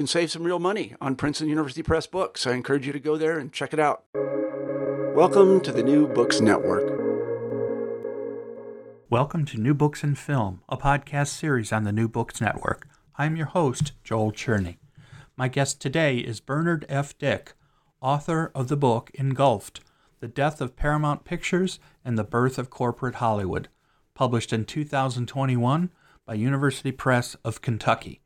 can save some real money on Princeton University Press books. I encourage you to go there and check it out. Welcome to the New Books Network. Welcome to New Books and Film, a podcast series on the New Books Network. I'm your host, Joel Cherney. My guest today is Bernard F. Dick, author of the book Engulfed The Death of Paramount Pictures and the Birth of Corporate Hollywood, published in 2021 by University Press of Kentucky.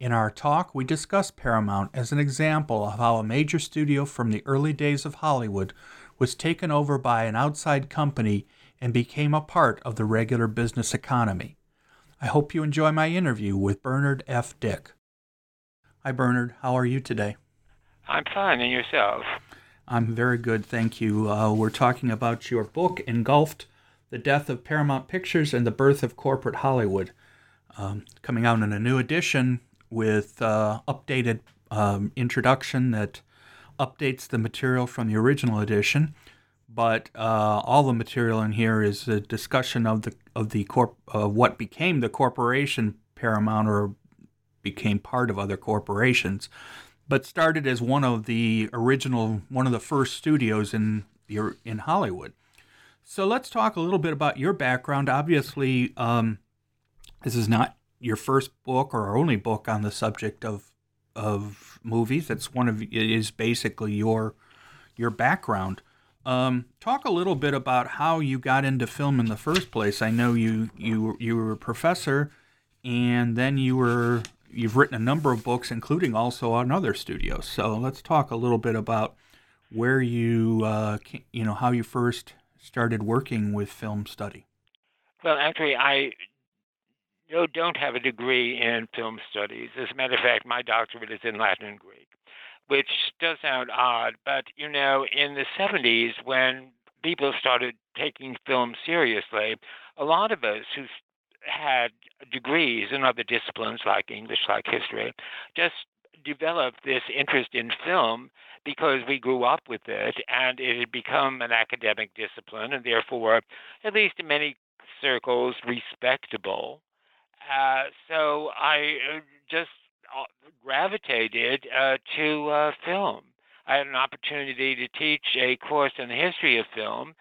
In our talk, we discuss Paramount as an example of how a major studio from the early days of Hollywood was taken over by an outside company and became a part of the regular business economy. I hope you enjoy my interview with Bernard F. Dick. Hi, Bernard. How are you today? I'm fine, and yourself? I'm very good, thank you. Uh, we're talking about your book, Engulfed The Death of Paramount Pictures and the Birth of Corporate Hollywood, um, coming out in a new edition with uh, updated um, introduction that updates the material from the original edition but uh, all the material in here is a discussion of the of the corp uh, what became the corporation Paramount or became part of other corporations, but started as one of the original one of the first studios in in Hollywood. So let's talk a little bit about your background. Obviously, um, this is not your first book or only book on the subject of of movies. It's one of it is basically your your background. Um, talk a little bit about how you got into film in the first place. I know you you you were a professor, and then you were you've written a number of books, including also on other studios. So let's talk a little bit about where you uh, you know how you first started working with film study. Well, actually, I don't have a degree in film studies. As a matter of fact, my doctorate is in Latin and Greek which does sound odd, but you know, in the 70s, when people started taking film seriously, a lot of us who had degrees in other disciplines like English, like history, just developed this interest in film because we grew up with it and it had become an academic discipline and therefore, at least in many circles, respectable. Uh, so I uh, just uh, gravitated uh, to uh, film. I had an opportunity to teach a course in the history of film,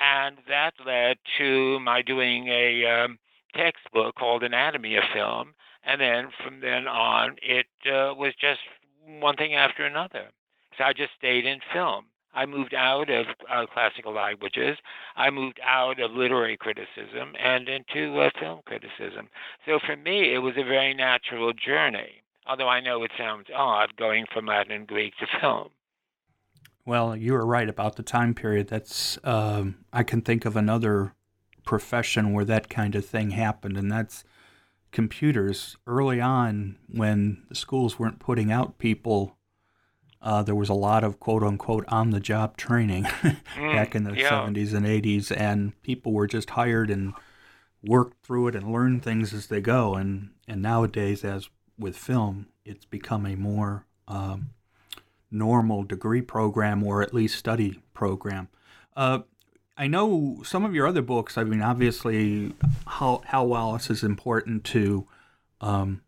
and that led to my doing a um, textbook called Anatomy of Film. And then from then on, it was just one thing after another. So I just stayed in film. I moved out of uh, classical languages. I moved out of literary criticism and into uh, film criticism. So for me, it was a very natural journey although I know it sounds odd going from Latin and Greek to film. Well, you were right about the time period. That's um, I can think of another profession where that kind of thing happened, and that's computers. Early on, when the schools weren't putting out people, uh, there was a lot of quote unquote on the job training back mm, in the yeah. 70s and 80s, and people were just hired and worked through it and learned things as they go. And, and nowadays, as with film, it's become a more um, normal degree program or at least study program. Uh, I know some of your other books. I mean, obviously, Hal, Hal Wallis is important to um,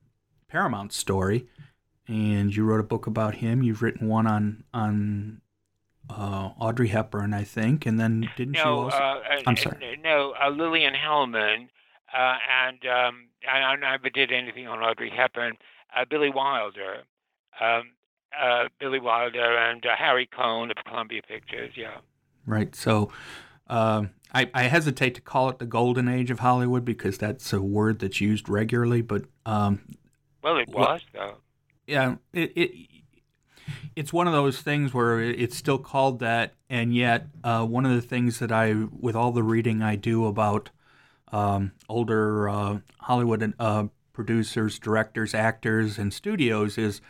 Paramount's story, and you wrote a book about him. You've written one on on uh, Audrey Hepburn, I think, and then didn't no, you also? Uh, I'm sorry. No, uh, Lillian Hellman, uh, and um, I, I never did anything on Audrey Hepburn. Uh, Billy Wilder, um, uh, Billy Wilder, and Harry Cohn of Columbia Pictures. Yeah. Right. So. Um, I, I, hesitate to call it the golden age of Hollywood because that's a word that's used regularly, but um, well, it was though. Yeah, it, it it's one of those things where it's still called that, and yet uh, one of the things that I, with all the reading I do about um, older uh, Hollywood uh, producers, directors, actors, and studios, is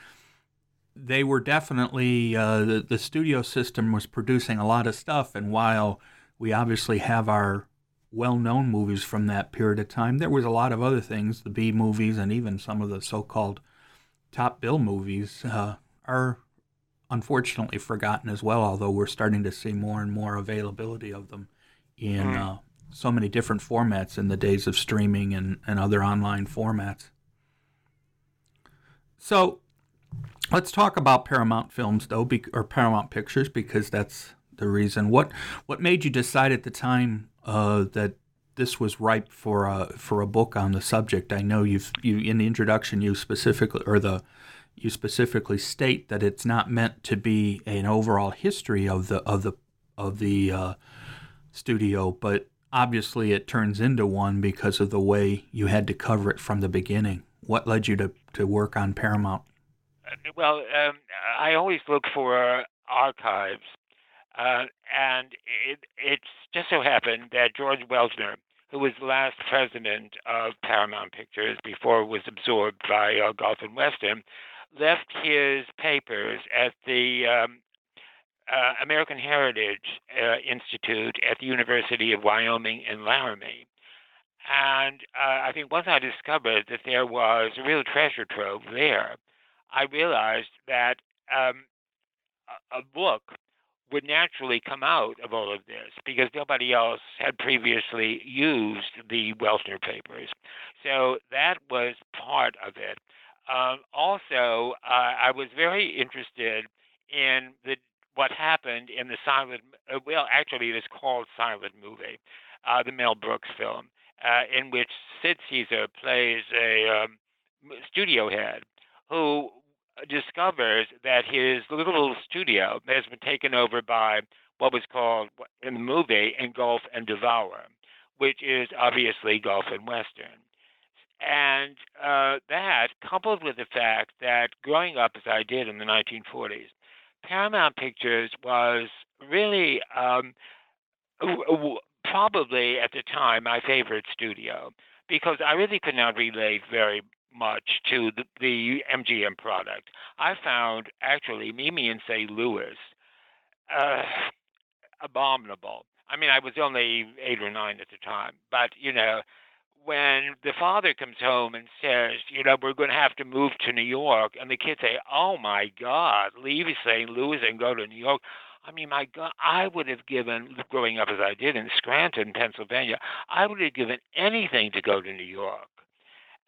they were definitely uh, the, the studio system was producing a lot of stuff, and while we obviously have our well-known movies from that period of time, there was a lot of other things, the B movies, and even some of the so-called top bill movies uh, are unfortunately forgotten as well, although we're starting to see more and more availability of them in mm. uh, so many different formats in the days of streaming and, and other online formats. So let's talk about Paramount Films, though, be, or Paramount Pictures, because that's the reason. What what made you decide at the time uh, that this was ripe for a for a book on the subject? I know you've you in the introduction you specifically or the you specifically state that it's not meant to be an overall history of the of the of the uh, studio, but obviously it turns into one because of the way you had to cover it from the beginning. What led you to, to work on Paramount? Well, um, I always look for archives, uh, and it, it's just so happened that George Weltner, who was the last president of Paramount Pictures before it was absorbed by uh, Gulf and Western, left his papers at the um, uh, American Heritage uh, Institute at the University of Wyoming in Laramie. And uh, I think once I discovered that there was a real treasure trove there, I realized that um, a book would naturally come out of all of this because nobody else had previously used the Weltner papers. So that was part of it. Um, also, uh, I was very interested in the what happened in the silent. Uh, well, actually, it is called Silent Movie, uh, the Mel Brooks film, uh, in which Sid Caesar plays a um, studio head who discovers that his little studio has been taken over by what was called in the movie Engulf and Devour, which is obviously Gulf and Western. And uh, that, coupled with the fact that growing up as I did in the 1940s, Paramount Pictures was really um, probably at the time my favorite studio because I really could not relate very much to the, the MGM product. I found actually Meet Me in St. Louis uh, abominable. I mean, I was only eight or nine at the time, but you know, when the father comes home and says, you know, we're going to have to move to New York, and the kids say, oh my God, leave St. Louis and go to New York. I mean, my God, I would have given, growing up as I did in Scranton, Pennsylvania, I would have given anything to go to New York.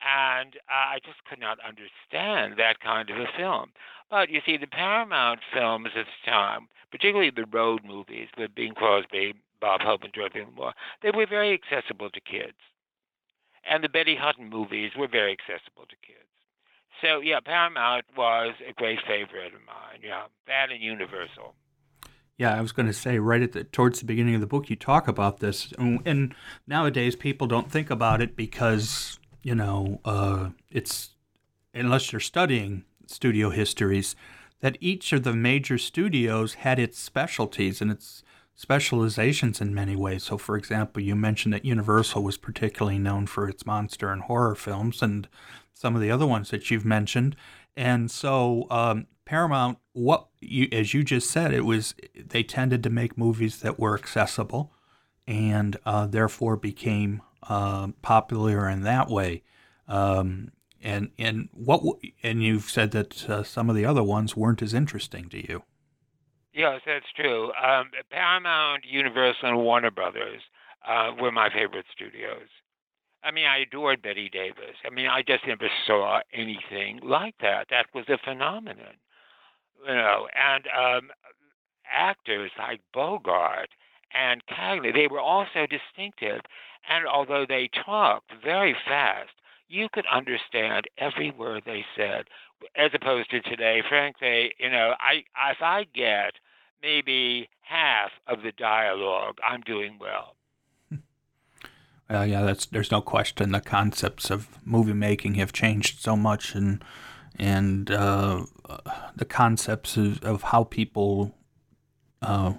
And uh, I just could not understand that kind of a film. But you see, the Paramount films at the time, particularly the road movies with Bing Crosby, Bob Hope, and Dorothy Lamour, they were very accessible to kids and the Betty Hutton movies were very accessible to kids. So yeah, Paramount was a great favorite of mine. Yeah, that and Universal. Yeah, I was going to say right at the towards the beginning of the book, you talk about this, and, and nowadays people don't think about it because you know uh, it's unless you're studying studio histories that each of the major studios had its specialties and its specializations in many ways. So, for example, you mentioned that Universal was particularly known for its monster and horror films, and some of the other ones that you've mentioned. And so, um, Paramount, what you, as you just said, it was they tended to make movies that were accessible, and uh, therefore became uh, popular in that way. Um, and and what and you've said that uh, some of the other ones weren't as interesting to you. Yes, that's true. Um, Paramount, Universal, and Warner Brothers uh, were my favorite studios. I mean, I adored Bette Davis. I mean, I just never saw anything like that. That was a phenomenon, you know. And um, actors like Bogart and Cagney, they were also distinctive. And although they talked very fast, you could understand every word they said, as opposed to today. Frankly, you know, I if I get maybe half of the dialogue, I'm doing well. Uh, yeah, that's there's no question. The concepts of movie making have changed so much, and and uh, the concepts of, of how people uh,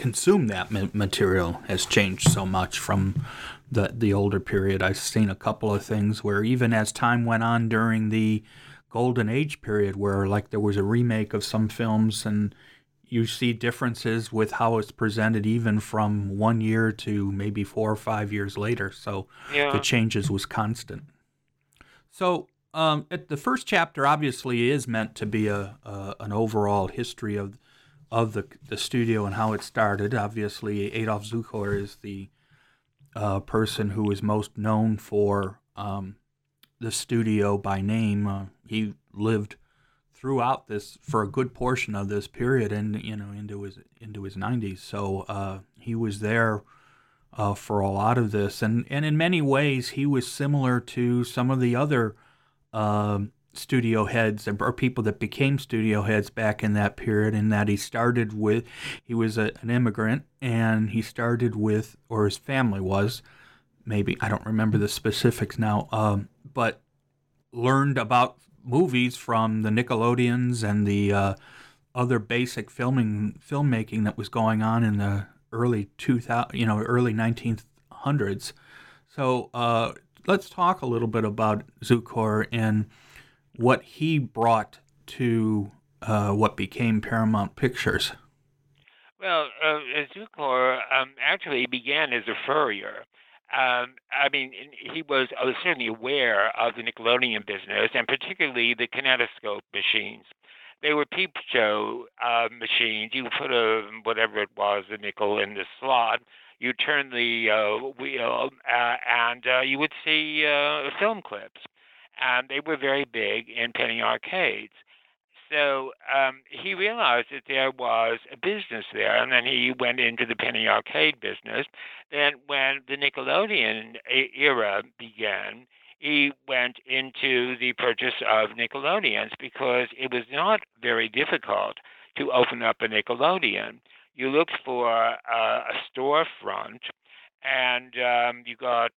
consume that material has changed so much from the the older period. I've seen a couple of things where even as time went on during the golden age period, where like there was a remake of some films and you see differences with how it's presented even from one year to maybe four or five years later. So yeah. the changes was constant. So um, the first chapter obviously is meant to be a, a an overall history of of the the studio and how it started. Obviously, Adolf Zukor is the uh, person who is most known for um, the studio by name. Uh, he lived throughout this for a good portion of this period, and you know into his into his 90s. So uh, he was there uh, for a lot of this, and and in many ways he was similar to some of the other. Um, studio heads or people that became studio heads back in that period in that he started with he was a, an immigrant and he started with or his family was maybe i don't remember the specifics now um, but learned about movies from the nickelodeons and the uh, other basic filming filmmaking that was going on in the early 2000 you know early 1900s so uh, let's talk a little bit about zukor and what he brought to uh, what became Paramount Pictures. Well, uh, Zukor um, actually began as a furrier. Um, I mean, he was uh, certainly aware of the Nickelodeon business and particularly the kinetoscope machines. They were peep show uh, machines. You put a whatever it was, a nickel in the slot. You turn the uh, wheel, uh, and uh, you would see uh, film clips um, they were very big in penny arcades. So um, he realized that there was a business there, and then he went into the penny arcade business. Then, when the Nickelodeon era began, he went into the purchase of Nickelodeons because it was not very difficult to open up a Nickelodeon. You looked for a, a storefront, and um, you got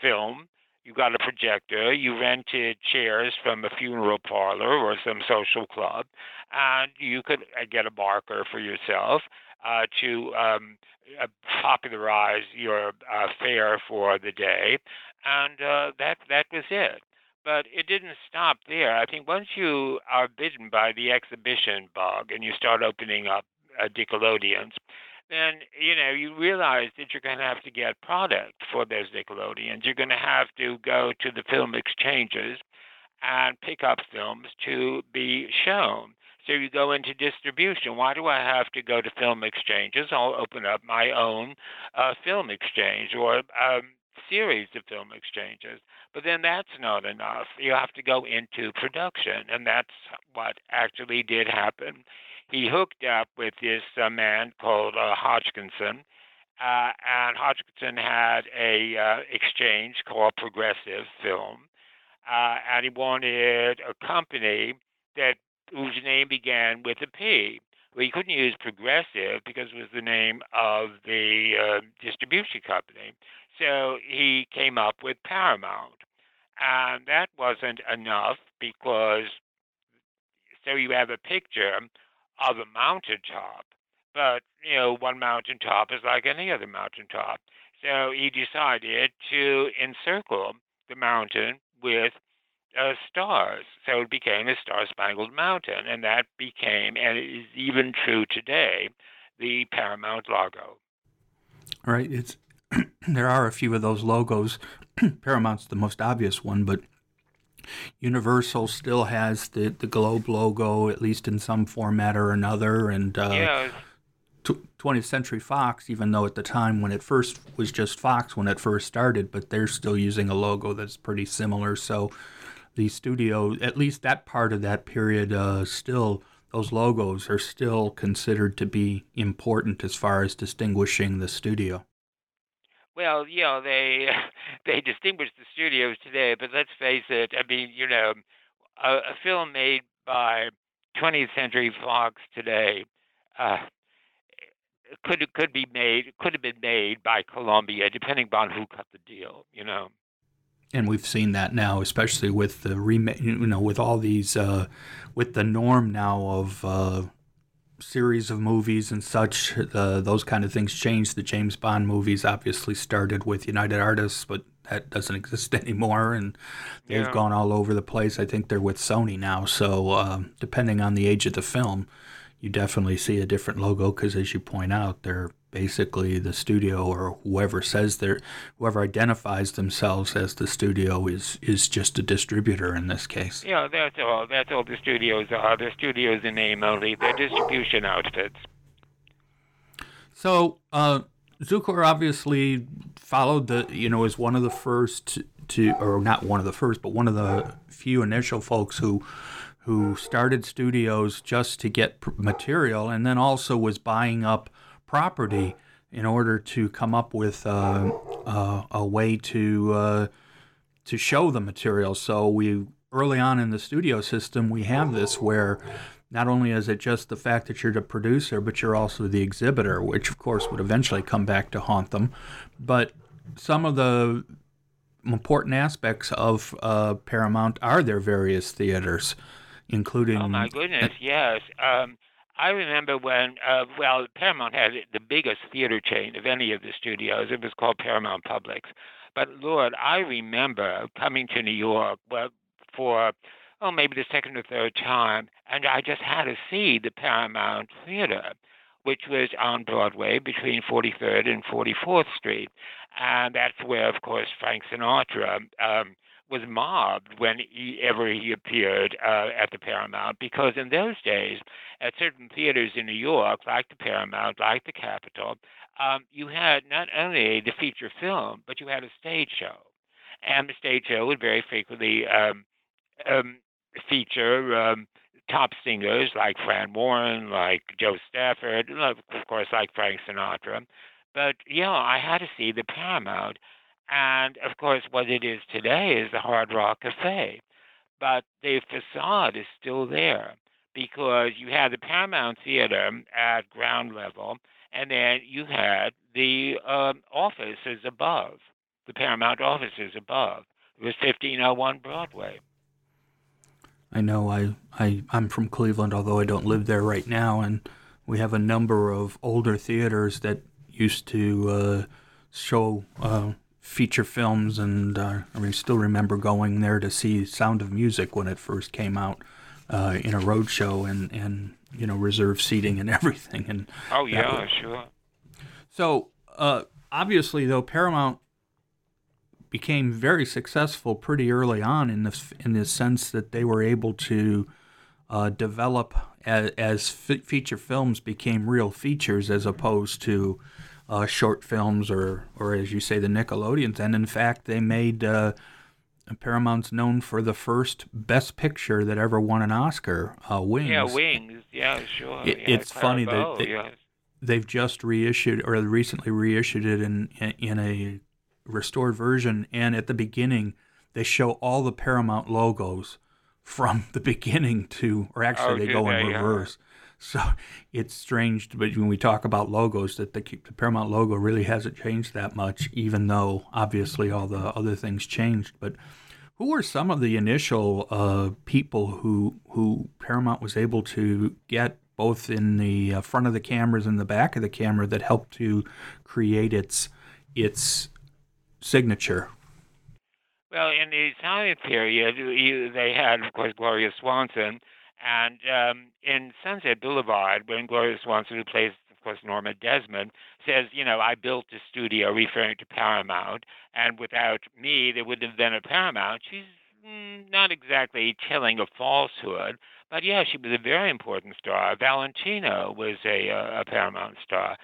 film you got a projector, you rented chairs from a funeral parlor or some social club, and you could uh, get a barker for yourself uh, to um, uh, popularize your uh, fare for the day, and uh, that that was it. But it didn't stop there. I think once you are bitten by the exhibition bug and you start opening up uh, Nickelodeons, then you know you realize that you're going to have to get product for those Nickelodeons. You're going to have to go to the film exchanges and pick up films to be shown. So you go into distribution. Why do I have to go to film exchanges? I'll open up my own uh, film exchange or um, series of film exchanges. But then that's not enough. You have to go into production, and that's what actually did happen he hooked up with this uh, man called uh, Hodkinson, uh, and Hodkinson had a uh, exchange called Progressive Film, uh, and he wanted a company that whose name began with a P. Well, he couldn't use Progressive because it was the name of the uh, distribution company. So he came up with Paramount. And that wasn't enough because so you have a picture of a mountaintop. But, you know, one mountaintop is like any other mountaintop. So he decided to encircle the mountain with uh, stars. So it became a star spangled mountain. And that became, and it is even true today, the Paramount logo. Right. It's there are a few of those logos. Paramount's the most obvious one, but Universal still has the, the Globe logo, at least in some format or another. And uh, yeah. 20th Century Fox, even though at the time when it first was just Fox when it first started, but they're still using a logo that's pretty similar. So the studio, at least that part of that period, uh, still those logos are still considered to be important as far as distinguishing the studio. Well, you know, they they distinguish the studios today, but let's face it. I mean, you know, a, a film made by 20th Century Fox today uh, could could be made could have been made by Columbia, depending on who cut the deal. You know. And we've seen that now, especially with the remake. You know, with all these, uh, with the norm now of uh, series of movies and such. Uh, those kind of things changed. The James Bond movies obviously started with United Artists, but that doesn't exist anymore, and they've Yeah. gone all over the place. I think they're with Sony now. So uh, depending on the age of the film, you definitely see a different logo because, as you point out, they're basically the studio or whoever says they're whoever identifies themselves as the studio is is just a distributor in this case. Yeah, that's all. That's all the studios are. They're studios in name only. They're distribution outfits. So, uh, obviously followed the, you know, is one of the first to, or not one of the first, but one of the few initial folks who, who started studios just to get material, and then also was buying up property in order to come up with uh, uh, a way to uh, to show the material. So we early on in the studio system, we have this where not only is it just the fact that you're the producer, but you're also the exhibitor, which of course would eventually come back to haunt them. But some of the important aspects of uh, Paramount are their various theaters, including. Oh my goodness, yes. Um, I remember when, uh, well, Paramount had the biggest theater chain of any of the studios. It was called Paramount Publix. But Lord, I remember coming to New York for, oh, maybe the second or third time, and I just had to see the Paramount Theater, which was on Broadway between 43rd and 44th Street. And that's where, of course, Frank Sinatra um, was mobbed whenever he appeared uh, at the Paramount, because in those days, at certain theaters in New York, like the Paramount, like the Capitol, um, you had not only the feature film, but you had a stage show. And the stage show would very frequently um, um, feature um, top singers like Fran Warren, like Jo Stafford, of course, like Frank Sinatra. But yeah, I had to see the Paramount. And of course, what it is today is the Hard Rock Cafe. But the facade is still there because you had the Paramount Theater at ground level, and then you had the um, offices above, the Paramount offices above. It was 1501 Broadway. I know I, I I'm from Cleveland, although I don't live there right now, and we have a number of older theaters that used to uh, show uh, feature films, and uh, I mean, still remember going there to see Sound of Music when it first came out uh, in a road show, and and you know reserved seating and everything, and Oh, yeah, was- sure. so uh, obviously, though, Paramount became very successful pretty early on in the in the sense that they were able to uh, develop as, as fe- feature films became real features as opposed to uh, short films or or as you say the Nickelodeons. And in fact, they made. Uh, Paramount's known for the first Best Picture that ever won an Oscar, uh, Wings. Yeah, Wings. Yeah, sure. It- yeah, it's funny that they- yes. they've just reissued or recently reissued it in in a restored version and at the beginning they show all the paramount logos from the beginning to or actually Oh, they go in they? Yeah. So it's strange but when we talk about logos that the, the paramount logo really hasn't changed that much even though obviously all the other things changed but who were some of the initial uh, people who who Paramount was able to get both in the uh, front of the cameras and the back of the camera that helped to create its its signature? Well, in the Italian period, you, they had, of course, Gloria Swanson, and um, in Sunset Boulevard, when Gloria Swanson, who plays, of course, Norma Desmond, says, you know, I built a studio referring to Paramount, and without me, there wouldn't have been a Paramount. She's mm, not exactly telling a falsehood, but yeah, she was a very important star. Valentino was a, a Paramount star,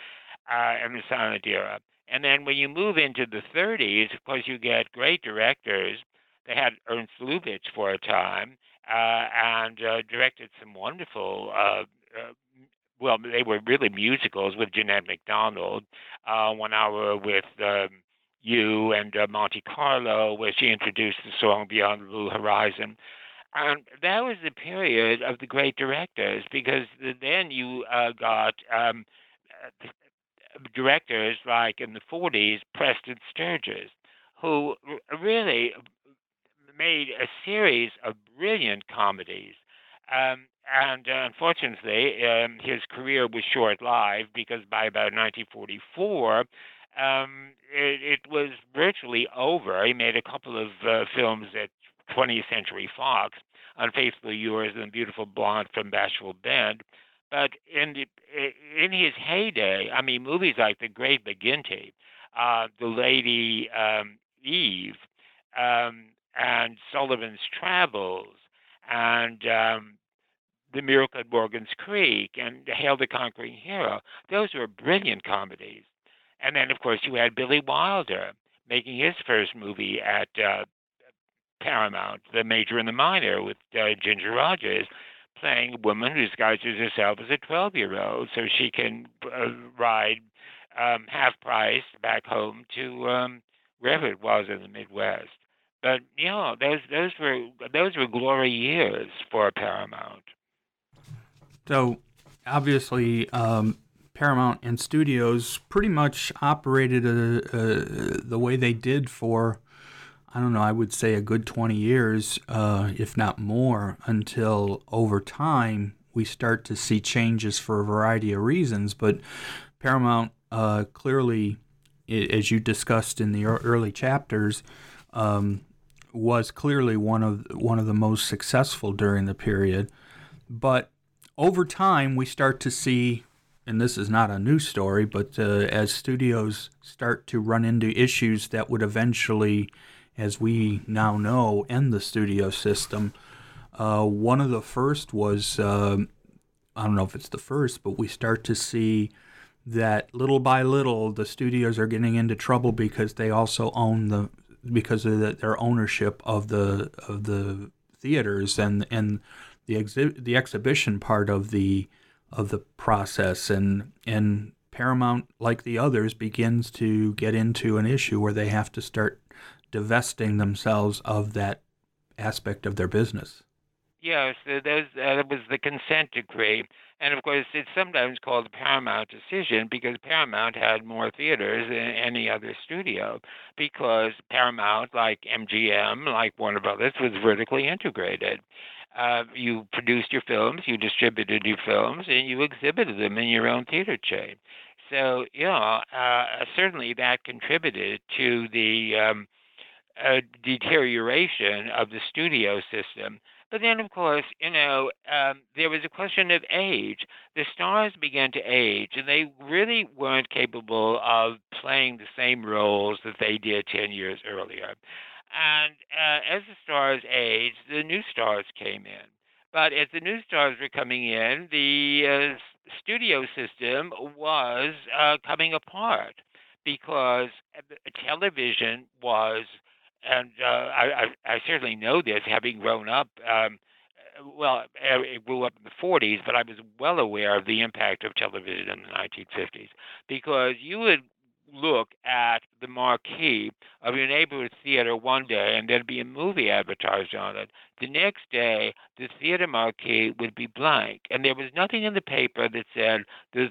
uh, and era. And then when you move into the 30s, of course, you get great directors. They had Ernst Lubitsch for a time, uh, and uh, directed some wonderful. Uh, uh, well, they were really musicals with Jeanette MacDonald. Uh, one hour with um, you and uh, Monte Carlo, where she introduced the song Beyond the Blue Horizon. And that was the period of the great directors because then you uh, got um, directors like in the 40s, Preston Sturges, who really made a series of brilliant comedies. Um, and uh, unfortunately, um, his career was short lived because by about 1944, um, it, it, was virtually over. He made a couple of uh, films at 20th Century Fox, Unfaithfully Yours and Beautiful Blonde from Bashful Bend. But in the, in his heyday, I mean, movies like The Great McGinty, uh, The Lady um, Eve, um, and Sullivan's Travels, and um, The Miracle at Morgan's Creek, and Hail the Conquering Hero. Those were brilliant comedies. And then, of course, you had Billy Wilder making his first movie at uh, Paramount, The Major and the Minor, with uh, Ginger Rogers, playing a woman who disguises herself as a 12 year old so she can uh, ride um, half price back home to um, wherever it was in the Midwest. But you know, those those were those were glory years for Paramount. So obviously, um, Paramount and studios pretty much operated a, a, the way they did for, I don't know, I would say a good 20 years, uh, if not more, until over time we start to see changes for a variety of reasons. But Paramount uh, clearly, as you discussed in the early chapters, um, was clearly one of one of the most successful during the period. But over time, we start to see and this is not a new story, but uh, as studios start to run into issues that would eventually, as we now know, end the studio system, uh, one of the first was uh, I don't know if it's the first, but we start to see that little by little the studios are getting into trouble because they also own the because of the, their ownership of the of the theaters and and the exhi- the exhibition part of the of the process and and Paramount like the others begins to get into an issue where they have to start divesting themselves of that aspect of their business. Yes, those, uh, was the consent decree. And of course, it's sometimes called the Paramount decision because Paramount had more theaters than any other studio because Paramount, like MGM, like Warner Brothers, was vertically integrated uh, you produced your films, you distributed your films, and you exhibited them in your own theater chain. So, yeah, uh, certainly that contributed to the um, uh, deterioration of the studio system. But then, of course, you know, um, there was a question of age. The stars began to age, and they really weren't capable of playing the same roles that they did 10 years earlier. And uh, as the stars aged, the new stars came in. But as the new stars were coming in, the uh, studio system was uh, coming apart because television was, and uh, I, I, I, certainly know this, having grown up. Um, well, I grew up in the 40s, but I was well aware of the impact of television in the 1950s because you would look at the marquee of your neighborhood theater one day and there'd be a movie advertised on it. The next day, the theater marquee would be blank, and there was nothing in the paper that said the,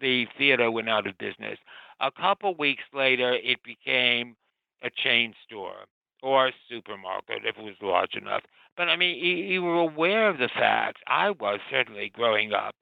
the theater went out of business. A couple weeks later, it became a chain store or a supermarket if it was large enough. But I mean, you, were aware of the facts. I was certainly growing up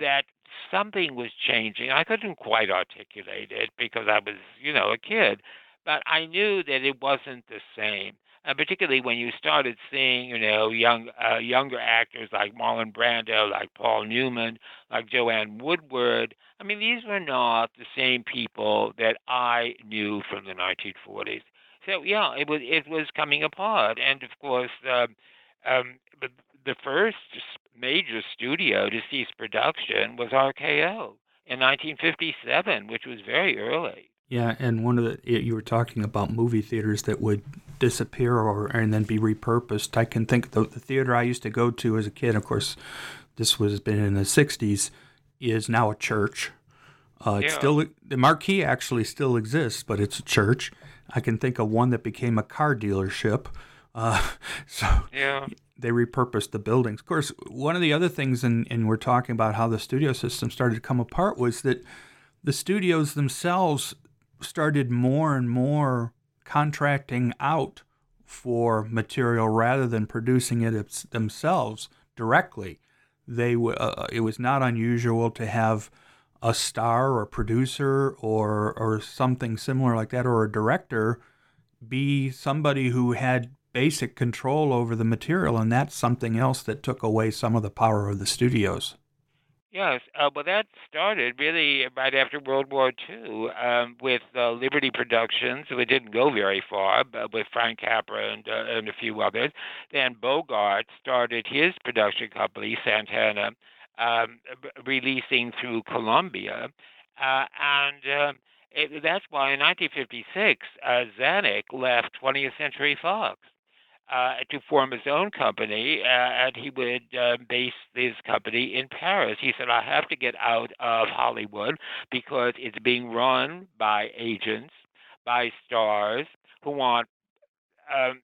that something was changing. I couldn't quite articulate it because I was, you know, a kid, but I knew that it wasn't the same. And particularly when you started seeing, you know, young uh, younger actors like Marlon Brando, like Paul Newman, like Joanne Woodward. I mean, these were not the same people that I knew from the 1940s. So yeah, it was it was coming apart, and of course, uh, um, the first major studio to cease production was RKO in 1957, which was very early. Yeah, and one of the you were talking about movie theaters that would disappear or and then be repurposed. I can think the, the theater I used to go to as a kid. Of course, this was been in the '60s. Is now a church. Uh, it's still the marquee actually still exists, but it's a church. I can think of one that became a car dealership. Uh, so yeah. they repurposed the buildings. Of course, one of the other things, and, and we're talking about how the studio system started to come apart, was that the studios themselves started more and more contracting out for material rather than producing it themselves directly. They uh, it was not unusual to have a star or producer or or something similar like that or a director be somebody who had basic control over the material and that's something else that took away some of the power of the studios. Yes, uh, well, that started really right after World War II um, with uh, Liberty Productions. It didn't go very far, but with Frank Capra and, uh, and a few others. Then Bogart started his production company, Santana, um, releasing through Columbia. Uh, and uh, it, that's why in 1956, uh, Zanuck left 20th Century Fox. Uh, to form his own company, uh, and he would uh, base his company in Paris. He said, I have to get out of Hollywood because it's being run by agents, by stars who want um,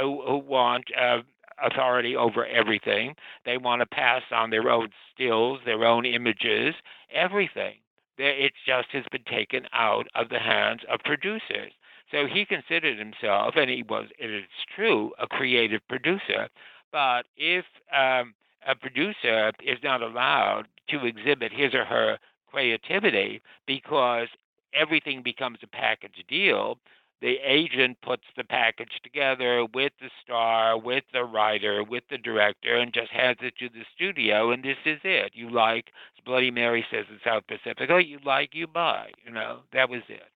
who want uh, authority over everything. They want to pass on their own stills, their own images, everything. It just has been taken out of the hands of producers. So he considered himself, and he was, it is true, a creative producer. But if um, a producer is not allowed to exhibit his or her creativity because everything becomes a package deal, the agent puts the package together with the star, with the writer, with the director, and just hands it to the studio, and this is it. You like, Bloody Mary says in South Pacific, oh, you like, you buy. You know, that was it.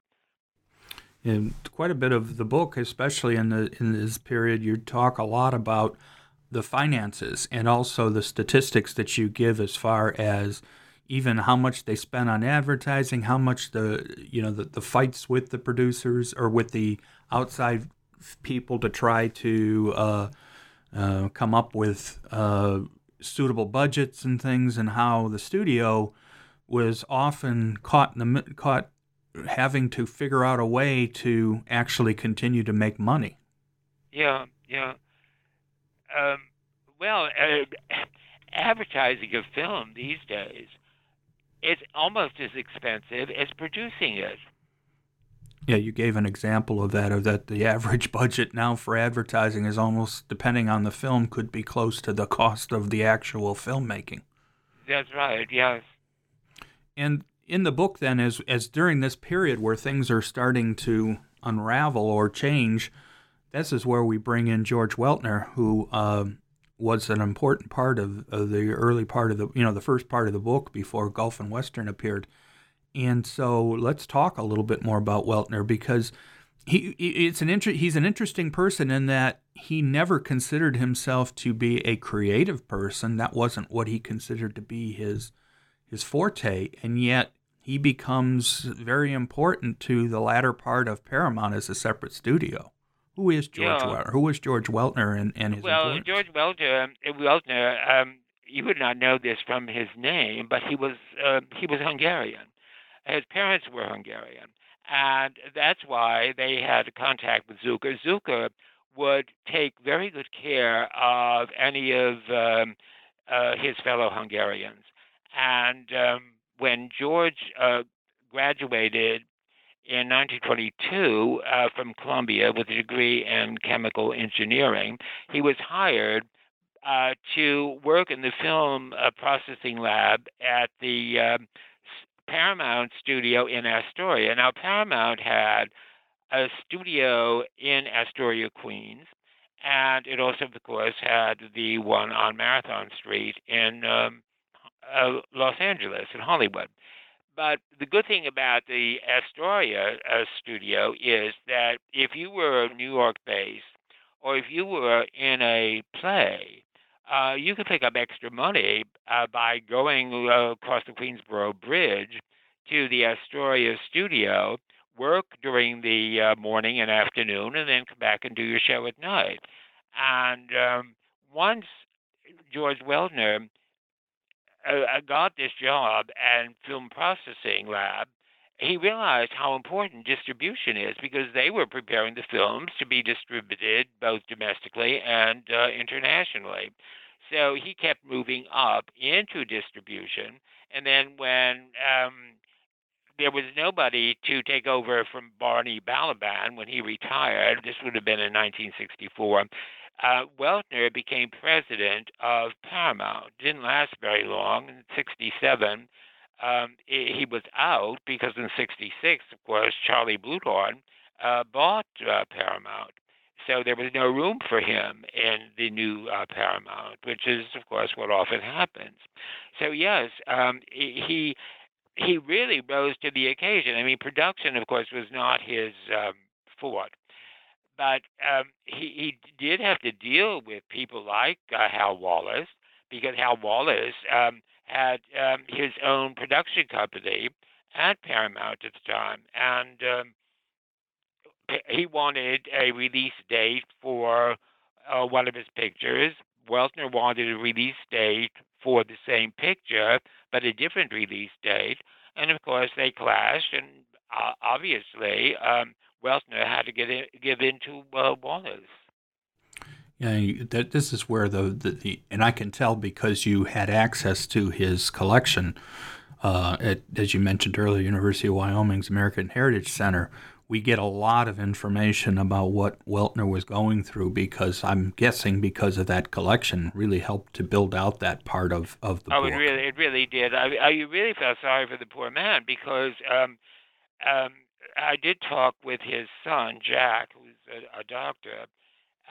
In quite a bit of the book, especially in the in this period, you talk a lot about the finances and also the statistics that you give as far as even how much they spend on advertising, how much the you know the, the fights with the producers or with the outside people to try to uh, uh, come up with uh, suitable budgets and things, and how the studio was often caught in the caught having to figure out a way to actually continue to make money. Yeah, yeah. Um, well, uh, advertising a film these days it's almost as expensive as producing it. Yeah, you gave an example of that, of that the average budget now for advertising is almost, depending on the film, could be close to the cost of the actual filmmaking. That's right, yes. And in the book, then, as, as during this period where things are starting to unravel or change, this is where we bring in George Weltner, who uh, was an important part of, of, the early part of the you know the first part of the book before Gulf and Western appeared. And so let's talk a little bit more about Weltner because he it's an inter- he's an interesting person in that he never considered himself to be a creative person. That wasn't what he considered to be his his forte, and yet he becomes very important to the latter part of Paramount as a separate studio. Who is George yeah. Weltner? Who was George Weltner and, and his Well, importance? George Weltner, um, Weltner um, you would not know this from his name, but he was uh, he was Hungarian. His parents were Hungarian, and that's why they had contact with Zukor. Zukor would take very good care of any of um, uh, his fellow Hungarians. And um, when George uh, graduated in 1922 uh, from Columbia with a degree in chemical engineering. He was hired uh, to work in the film uh, processing lab at the um, Paramount studio in Astoria. Now, Paramount had a studio in Astoria, Queens, and it also, of course, had the one on Marathon Street in um, uh, Los Angeles, in Hollywood. but the good thing about the Astoria uh, studio is that if you were New York based or if you were in a play, uh, you could pick up extra money uh, by going uh, across the Queensboro Bridge to the Astoria studio, work during the uh, morning and afternoon, and then come back and do your show at night. And um, once George Weltner uh, got this job and film processing lab, he realized how important distribution is because they were preparing the films to be distributed both domestically and uh, internationally. So he kept moving up into distribution. And then when um, there was nobody to take over from Barney Balaban when he retired, this would have been in 1964, uh, Weltner became president of Paramount. Didn't last very long. In '67, um, he was out because in '66, of course, Charlie Bluhdorn uh, bought uh, Paramount. So there was no room for him in the new uh, Paramount, which is, of course, what often happens. So yes, um, he he really rose to the occasion. I mean, production, of course, was not his um, forte but um, he, he did have to deal with people like uh, Hal Wallis because Hal Wallis um, had um, his own production company at Paramount at the time, and um, he wanted a release date for uh, one of his pictures. Weltner wanted a release date for the same picture, but a different release date. And of course, they clashed, and uh, obviously, um, Weltner had to get in, give in to uh, Wallis. Yeah, that this is where the, the, the, and I can tell because you had access to his collection uh, at, as you mentioned earlier, University of Wyoming's American Heritage Center. We get a lot of information about what Weltner was going through because I'm guessing because of that collection really helped to build out that part of, of the oh, book. it really, it really did. I, I really felt sorry for the poor man because um, um, I did talk with his son Jack, who's a, a doctor,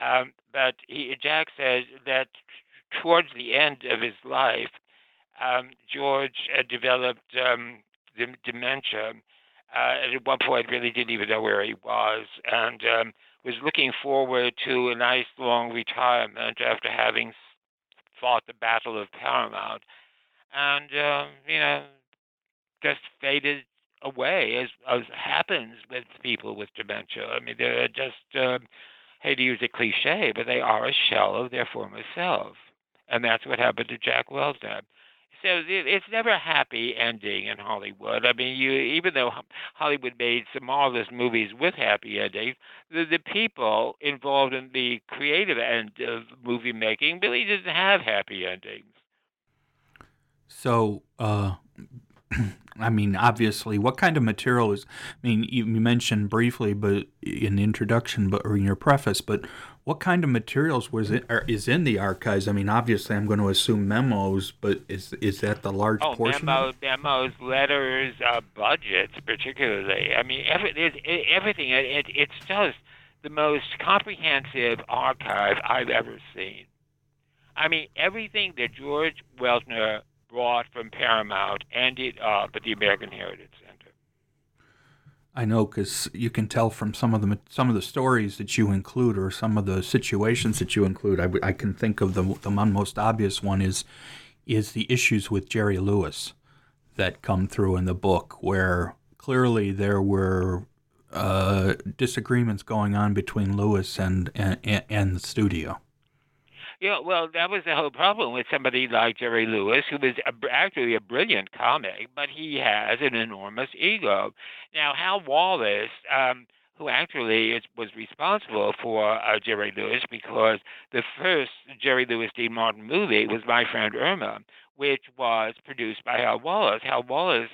um, but he, Jack said that towards the end of his life, um, George uh, developed um, dementia. Uh, at one point, really didn't even know where he was, and um, was looking forward to a nice long retirement after having fought the Battle of Paramount, and uh, you know, just faded away, as, as happens with people with dementia. I mean, they're just, uh, hate to use a cliche, but they are a shell of their former self. And that's what happened to Jack Weltner. So it's never a happy ending in Hollywood. I mean, you even though Hollywood made some marvelous movies with happy endings, the, the people involved in the creative end of movie making really didn't have happy endings. So, uh, I mean, obviously, what kind of material is? I mean, you, you, mentioned briefly, but in the introduction, but or in your preface, but what kind of materials was it is in the archives? I mean, obviously, I'm going to assume memos, but is is that the large oh, portion? memos, memos, letters, uh, budgets, particularly. I mean, every, it, everything. It, it's just the most comprehensive archive I've ever seen. I mean, everything that George Weltner brought from Paramount and it up at the American Heritage Center. I know because you can tell from some of the some of the stories that you include, or some of the situations that you include. I, I can think of the the most obvious one is is the issues with Jerry Lewis that come through in the book, where clearly there were uh, disagreements going on between Lewis and, and and the studio. Yeah, well, that was the whole problem with somebody like Jerry Lewis, who was a, actually a brilliant comic, but he has an enormous ego. Now, Hal Wallis. um, who actually is, was responsible for uh, Jerry Lewis, because the first Jerry Lewis Dean Martin movie was My Friend Irma, which was produced by Hal Wallis. Hal Wallis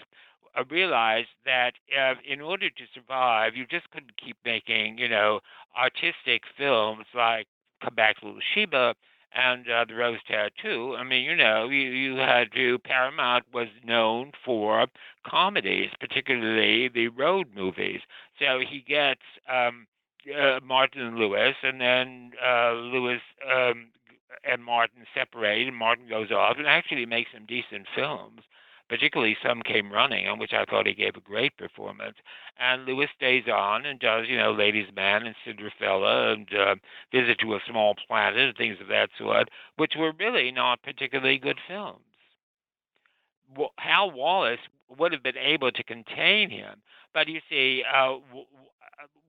uh, realized that uh, in order to survive, you just couldn't keep making, you know, artistic films like Come Back to Little Sheba and uh, the Rose Tattoo. I mean, you know, you, you had to, Paramount was known for comedies, particularly the road movies. So he gets um, uh, Martin Lewis, and then uh, Lewis um, and Martin separate, and Martin goes off and actually makes some decent films. Particularly some came running, on which I thought he gave a great performance. And Lewis stays on and does, you know, Ladies Man and Cinderella and uh, Visit to a Small Planet and things of that sort, which were really not particularly good films. Well, Hal Wallis would have been able to contain him, but you see, uh,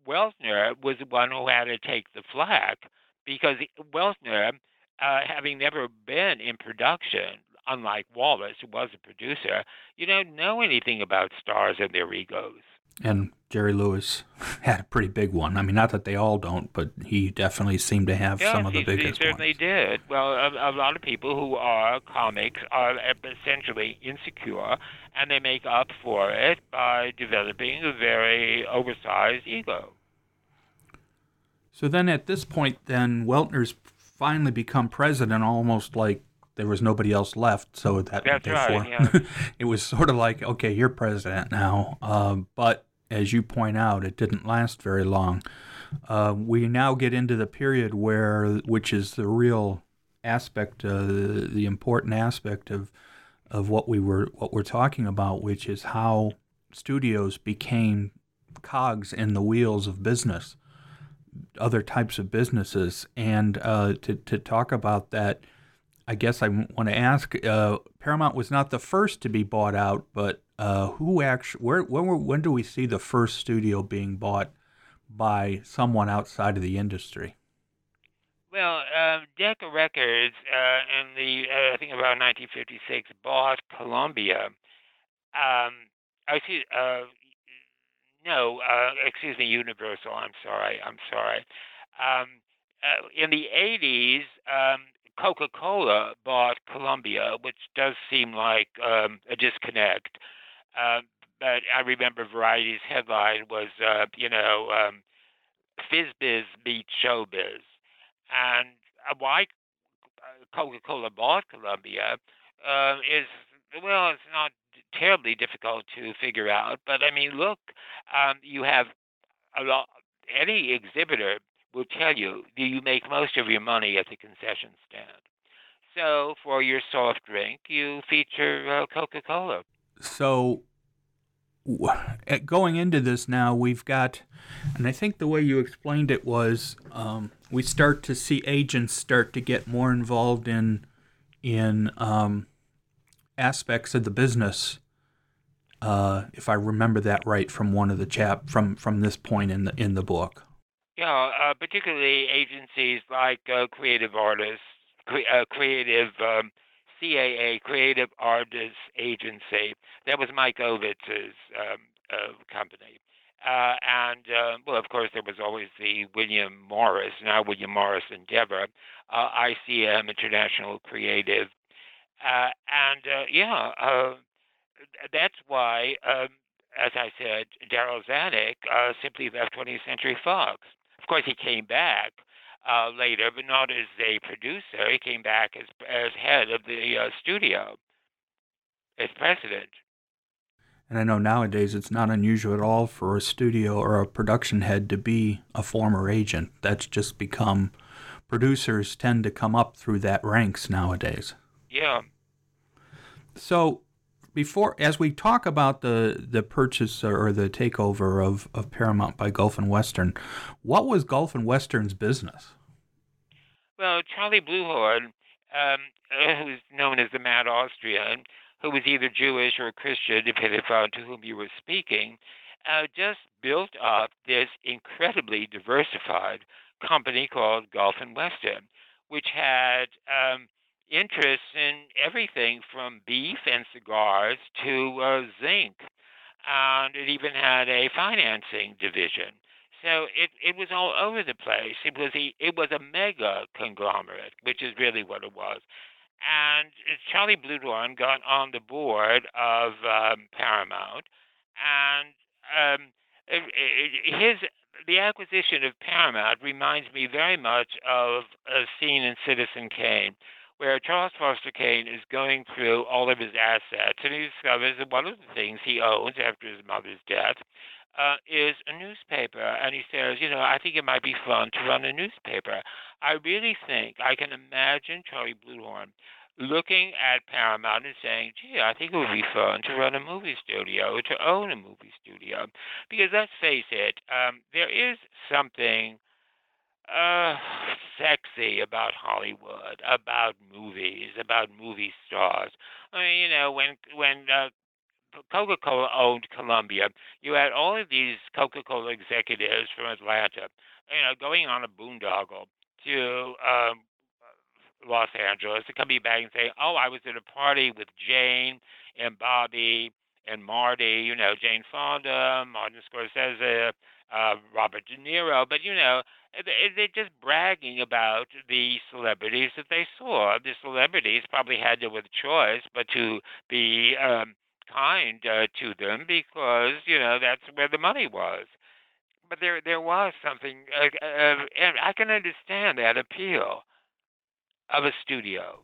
Weltner was the one who had to take the flak because Weltner, uh, having never been in production, unlike Wallis, who was a producer, you don't know anything about stars and their egos. And Jerry Lewis had a pretty big one. I mean, not that they all don't, but he definitely seemed to have yes, some of the he, biggest he certainly ones. did. Well, a, a lot of people who are comics are essentially insecure, and they make up for it by developing a very oversized ego. So then at this point, then Weltner's finally become president almost like there was nobody else left. So that That's therefore, right, yeah. it was sort of like, okay, you're president now. Um, but as you point out, it didn't last very long. Uh, we now get into the period where, which is the real aspect, uh, the, the important aspect of of what we were what we're talking about, which is how studios became cogs in the wheels of business, other types of businesses, and uh, to to talk about that. I guess I want to ask. Uh, Paramount was not the first to be bought out, but uh, who actually? Where? When? Were, when do we see the first studio being bought by someone outside of the industry? Well, uh, Decca Records uh, in the uh, I think about 1956 bought Columbia. Um, excuse, uh, no, uh, excuse me, Universal. I'm sorry. I'm sorry. Um, in the 80s, um, Coca-Cola bought Columbia, which does seem like um, a disconnect. Uh, but I remember Variety's headline was, uh, you know, um, "Fizbiz meets showbiz," and uh, why Coca-Cola bought Columbia uh, is well, it's not terribly difficult to figure out. But I mean, look, um, you have a lot. Any exhibitor will tell you that you make most of your money at the concession stand. So for your soft drink, you feature uh, Coca-Cola. So at going into this now, we've got, and I think the way you explained it was, um, we start to see agents start to get more involved in in um, aspects of the business. Uh, if I remember that right from one of the chap from from this point in the in the book. Yeah, uh, particularly agencies like uh, Creative Artists, cre- uh, Creative um, CAA, Creative Artists Agency. That was Mike Ovitz's um, uh, company. Uh, and, uh, well, of course, there was always the William Morris, now William Morris Endeavor, ICM, International Creative. And, yeah, that's why, um, as I said, Darryl Zanuck uh, simply left 20th Century Fox. Of course, he came back uh, later, but not as a producer. He came back as as head of the uh, studio, as president. And I know nowadays it's not unusual at all for a studio or a production head to be a former agent. That's just become producers tend to come up through that ranks nowadays. Yeah. So before as we talk about the the purchase or the takeover of, of Paramount by Gulf and Western, what was Gulf and Western's business? Well, Charlie Bluhdorn, um, who's known as the Mad Austrian, who was either Jewish or Christian, depending on to whom you were speaking, uh, just built up this incredibly diversified company called Gulf and Western, which had um, interests in everything from beef and cigars to uh, zinc. And it even had a financing division. So it, it was all over the place. It was a it was a mega conglomerate, which is really what it was. And Charlie Bluhdorn got on the board of um, Paramount, and um, it, it, his the acquisition of Paramount reminds me very much of a scene in Citizen Kane, where Charles Foster Kane is going through all of his assets, and he discovers that one of the things he owns after his mother's death uh, is a newspaper. And he says, you know, I think it might be fun to run a newspaper. I really think I can imagine Charlie Bluhdorn looking at Paramount and saying, gee, I think it would be fun to run a movie studio, to own a movie studio. Because let's face it, um, there is something uh, sexy about Hollywood, about movies, about movie stars. I mean, you know, when when uh, Coca-Cola owned Columbia, you had all of these Coca-Cola executives from Atlanta, you know, going on a boondoggle to um, Los Angeles to come back and say, "Oh, I was at a party with Jane and Bobby and Marty, you know, Jane Fonda, Martin Scorsese, uh, Robert De Niro." But you know, they're just bragging about the celebrities that they saw. The celebrities probably had no other choice but to be um, kind uh, to them because you know that's where the money was. But there, there was something, uh, uh, and I can understand that appeal of a studio.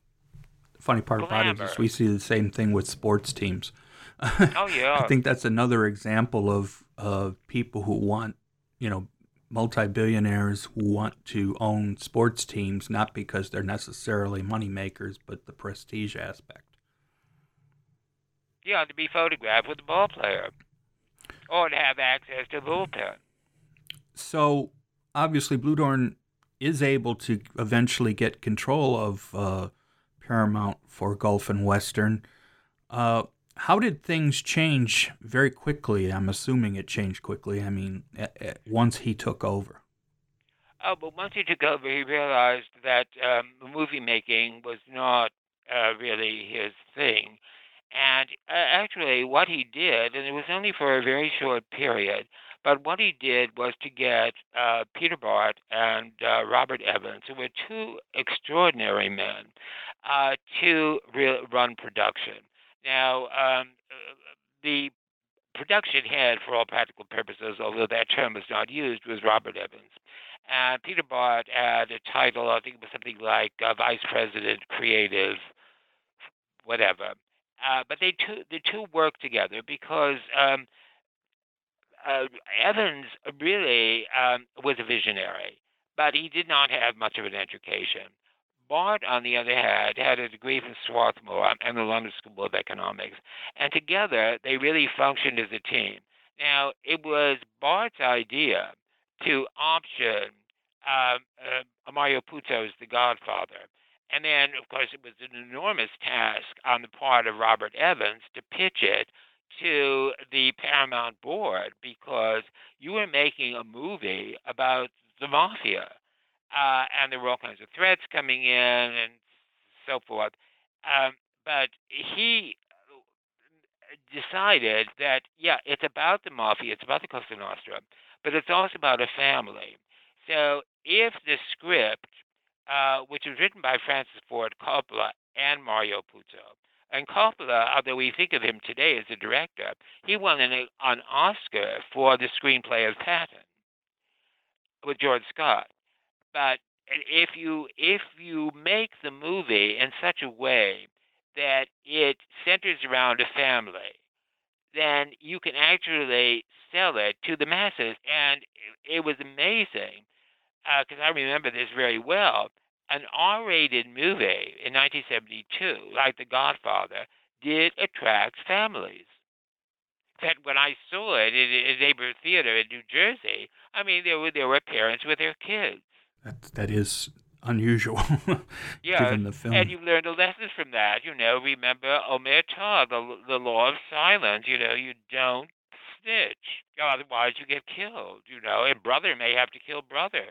Funny part Glamour. about it is we see the same thing with sports teams. oh yeah. I think that's another example of of people who want, you know, multi-billionaires who want to own sports teams not because they're necessarily money makers, but the prestige aspect. Yeah, to be photographed with the ball player, or to have access to the bullpen. So obviously, Bluhdorn is able to eventually get control of uh, Paramount for Gulf and Western. Uh, how did things change very quickly? I'm assuming it changed quickly. I mean, once he took over. Oh, but once he took over, he realized that um, movie making was not uh, really his thing. And uh, actually, what he did, and it was only for a very short period, but what he did was to get uh, Peter Bart and uh, Robert Evans, who were two extraordinary men, uh, to re- run production. Now, um, the production head, for all practical purposes, although that term was not used, was Robert Evans. And Peter Bart had a title, I think it was something like uh, Vice President Creative, whatever. Uh, but they two the two worked together because um, uh, Evans really um, was a visionary, but he did not have much of an education. Bart, on the other hand, had a degree from Swarthmore and the London School of Economics, and together they really functioned as a team. Now, it was Bart's idea to option um, uh, Mario The Godfather. And then, of course, it was an enormous task on the part of Robert Evans to pitch it to the Paramount board because you were making a movie about the mafia, uh, and there were all kinds of threats coming in and so forth. Um, but he decided that yeah, it's about the mafia, it's about the Cosa Nostra, but it's also about a family. So if the script, uh, which was written by Francis Ford Coppola and Mario Puzo, and Coppola, although we think of him today as a director, he won an, an Oscar for the screenplay of Patton with George Scott. But if you if you make the movie in such a way that it centers around a family, then you can actually sell it to the masses. And it was amazing because uh, I remember this very well an R-rated movie in 1972, like The Godfather, did attract families. In fact, when I saw it in a neighborhood theater in New Jersey, I mean, there were there were parents with their kids. That that is unusual. yeah, given the film. and you learned a lesson from that. You know, remember omerta, the the law of silence. You know, you don't snitch, otherwise you get killed. You know, and brother may have to kill brother.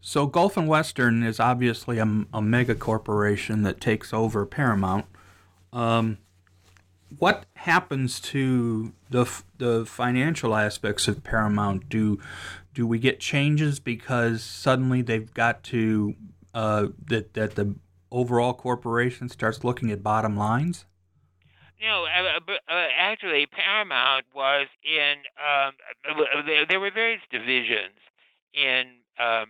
So Gulf and Western is obviously a, a mega corporation that takes over Paramount. Um, what happens to the the financial aspects of Paramount? Do do we get changes because suddenly they've got to uh, that that the overall corporation starts looking at bottom lines? No, uh, uh, actually, Paramount was in. Um, there, were various divisions in um,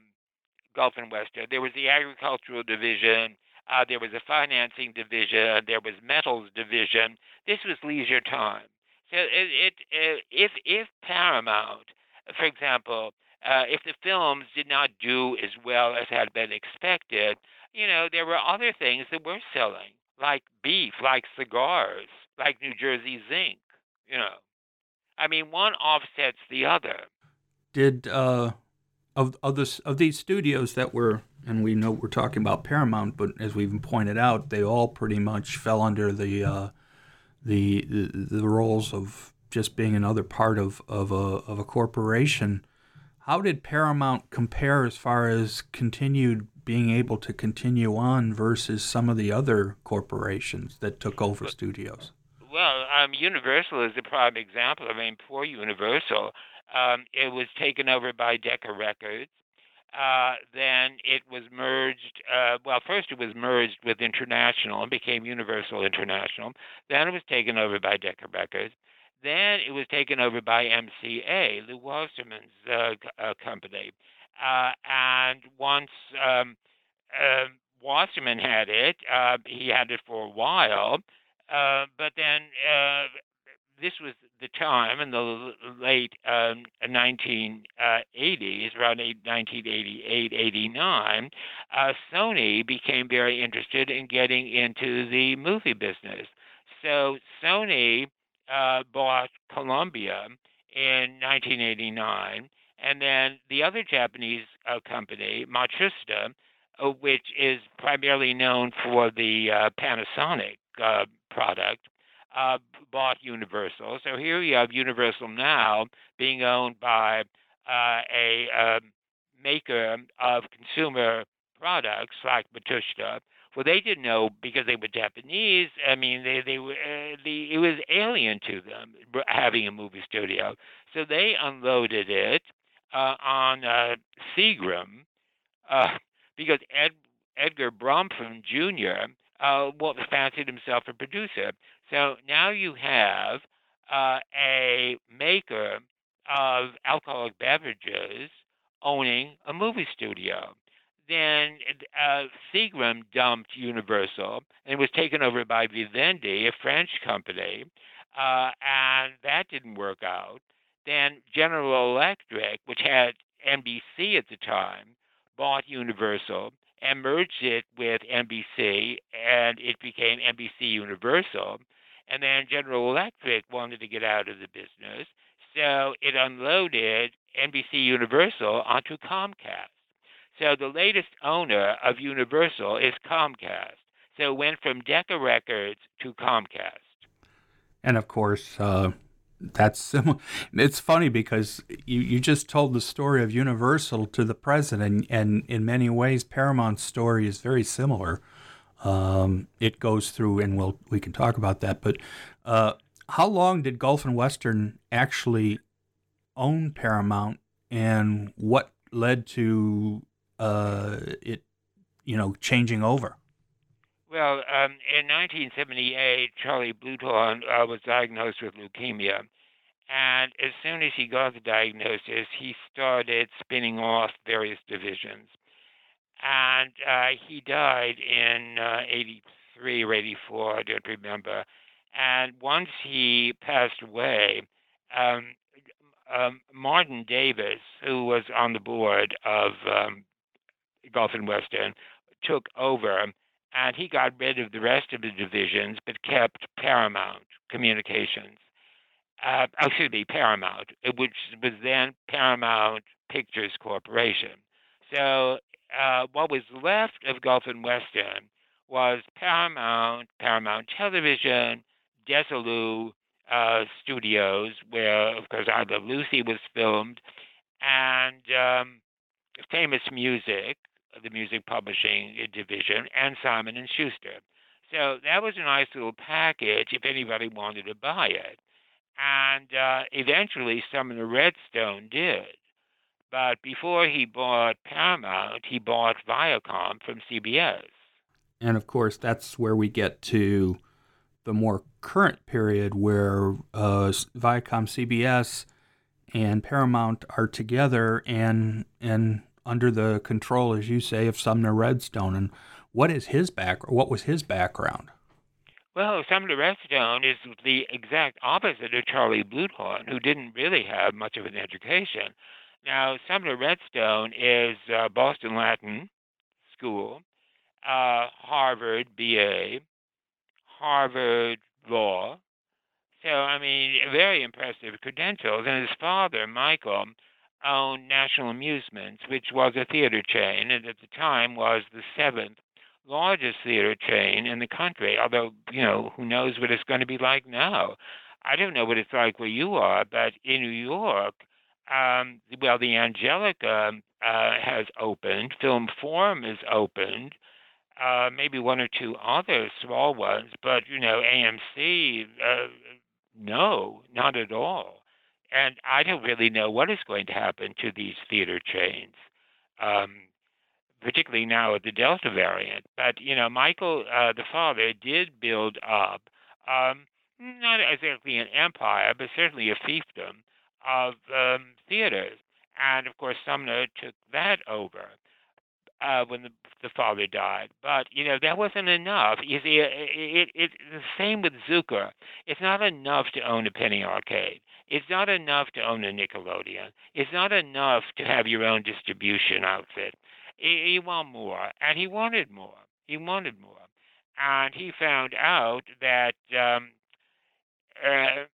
Gulf and Western. There was the agricultural division. Uh, there was a financing division. There was metals division. This was leisure time. So it, it, it if if Paramount, for example, uh, if the films did not do as well as had been expected, you know there were other things that were selling. like beef, like cigars, like New Jersey zinc. You know, I mean, one offsets the other. Did uh, of of this of these studios that were, and we know we're talking about Paramount, but as we've pointed out, they all pretty much fell under the uh, the, the the roles of just being another part of of a of a corporation. How did Paramount compare as far as continued being able to continue on versus some of the other corporations that took over studios? Well, um, Universal is a prime example. I mean, poor Universal. Um, it was taken over by Decca Records. Uh, then it was merged. Uh, well, first it was merged with International and became Universal International. Then it was taken over by Decca Records. Then it was taken over by MCA, Lew Wasserman's uh, uh, company. Uh, and once um, uh, Wasserman had it, uh, he had it for a while. Uh, but then uh, this was the time in the late um, 1980s, around 1988, 89, uh, Sony became very interested in getting into the movie business. So Sony uh, bought Columbia in 1989, and then the other Japanese uh, company, Matsushita, uh, which is primarily known for the uh, Panasonic uh, product, uh, bought Universal. So here you have Universal now being owned by a uh, maker of consumer products like Matsushita. Well, they didn't know because they were Japanese. I mean, they they were uh, the it was alien to them having a movie studio. So they unloaded it uh, on uh, Seagram uh, because Ed, Edgar Bronfman Jr. Uh, well, fancied himself a producer. So now you have uh, a maker of alcoholic beverages owning a movie studio. Then uh, Seagram dumped Universal and was taken over by Vivendi, a French company, uh, and that didn't work out. Then General Electric, which had NBC at the time, bought Universal and merged it with NBC, and it became NBC Universal. And then General Electric wanted to get out of the business, so it unloaded NBC Universal onto Comcast. So the latest owner of Universal is Comcast. So it went from Decca Records to Comcast. And of course, uh, that's similar. It's funny because you, you just told the story of Universal to the president, and in many ways, Paramount's story is very similar. Um, it goes through, and we'll we can talk about that. But uh, how long did Gulf and Western actually own Paramount, and what led to uh, it, you know, changing over? Well, um, in 1978, Charlie Bluhdorn uh, was diagnosed with leukemia. And as soon as he got the diagnosis, he started spinning off various divisions and uh, he died in uh, 83 or 84, I don't remember. And once he passed away, um, um, Martin Davis, who was on the board of um, Gulf and Western, took over, and he got rid of the rest of the divisions, but kept Paramount Communications. Uh, excuse me, Paramount, which was then Paramount Pictures Corporation. So uh, what was left of Gulf and Western was Paramount, Paramount Television, Desilu uh, Studios, where, of course, I Love Lucy was filmed, and um, Famous Music, the music publishing division, and Simon and Schuster. So that was a nice little package if anybody wanted to buy it. And uh, eventually, Sumner Redstone did. But before he bought Paramount, he bought Viacom from CBS. And of course, that's where we get to the more current period where uh, Viacom, CBS, and Paramount are together and and under the control, as you say, of Sumner Redstone. And what is his back? What was his background? Well, Sumner Redstone is the exact opposite of Charlie Bluhdorn, who didn't really have much of an education. Now, Sumner Redstone is uh, Boston Latin School, uh, Harvard BA, Harvard Law. So, I mean, very impressive credentials. And his father, Michael, owned National Amusements, which was a theater chain, and at the time was the seventh largest theater chain in the country. Although, you know, who knows what it's going to be like now? I don't know what it's like where you are, but in New York, um, well, the Angelika uh, has opened, Film Forum is opened, uh, maybe one or two other small ones, but you know, AMC, uh, no, not at all. And I don't really know what is going to happen to these theater chains, um, particularly now with the Delta variant. But you know, Michael, uh, the father, did build up um, not exactly an empire, but certainly a fiefdom of um, theaters. And of course, Sumner took that over uh, when the, the father died. But you know that wasn't enough. You see, it, it, it's the same with Zukor. It's not enough to own a penny arcade. It's not enough to own a Nickelodeon. It's not enough to have your own distribution outfit. You want more, and he wanted more. He wanted more, and he found out that um, uh,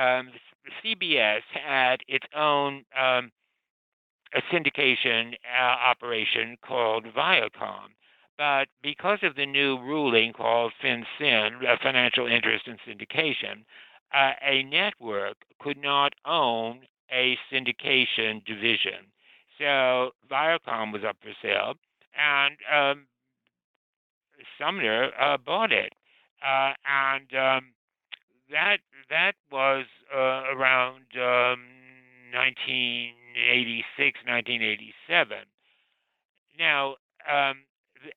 um, CBS had its own um, a syndication uh, operation called Viacom. But because of the new ruling called Fin-Syn, uh, Financial Interest in Syndication, uh, a network could not own a syndication division. So Viacom was up for sale, and um, Sumner uh, bought it. Uh, and um, that that was uh, around um, 1986, 1987. Now, um,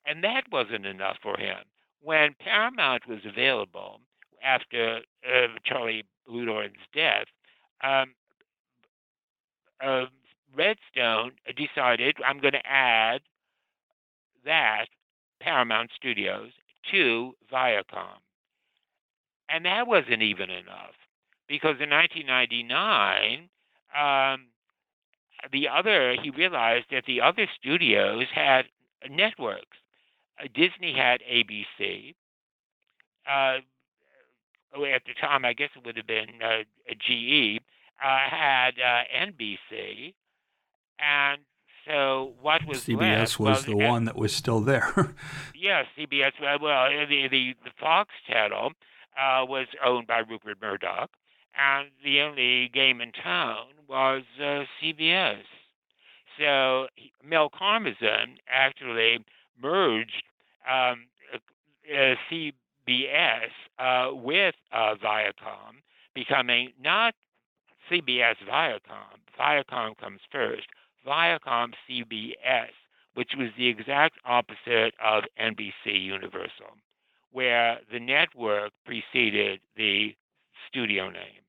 and that wasn't enough for him. When Paramount was available after uh, Charlie Bluhdorn's death, um, uh, Redstone decided I'm going to add that Paramount Studios to Viacom. And that wasn't even enough because in 1999, um, the other, he realized that the other studios had networks. Uh, Disney had ABC. Uh, at the time, I guess it would have been uh, GE, uh, had uh, NBC. And so what was CBS left, was well, the one that was still there. yes, CBS. Well, the the, the Fox channel uh, was owned by Rupert Murdoch, and the only game in town was uh, CBS. So Mel Karmazin actually merged um, uh, CBS uh, with uh, Viacom, becoming not CBS Viacom. Viacom comes first. Viacom CBS, which was the exact opposite of NBC Universal, where the network preceded the studio name.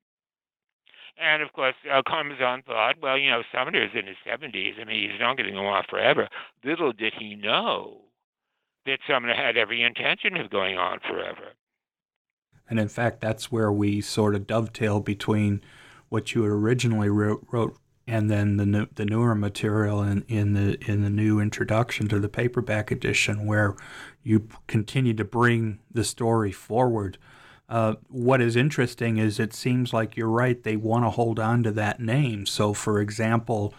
And of course, uh, Karmazin thought, well, you know, Sumner's in his 70s. I mean, he's not going to go on forever. Little did he know that Sumner had every intention of going on forever. And in fact, that's where we sort of dovetail between what you originally wrote, wrote and then the new, the newer material in, in the in the new introduction to the paperback edition, where you continue to bring the story forward. Uh, what is interesting is it seems like you're right; they want to hold on to that name. So, for example,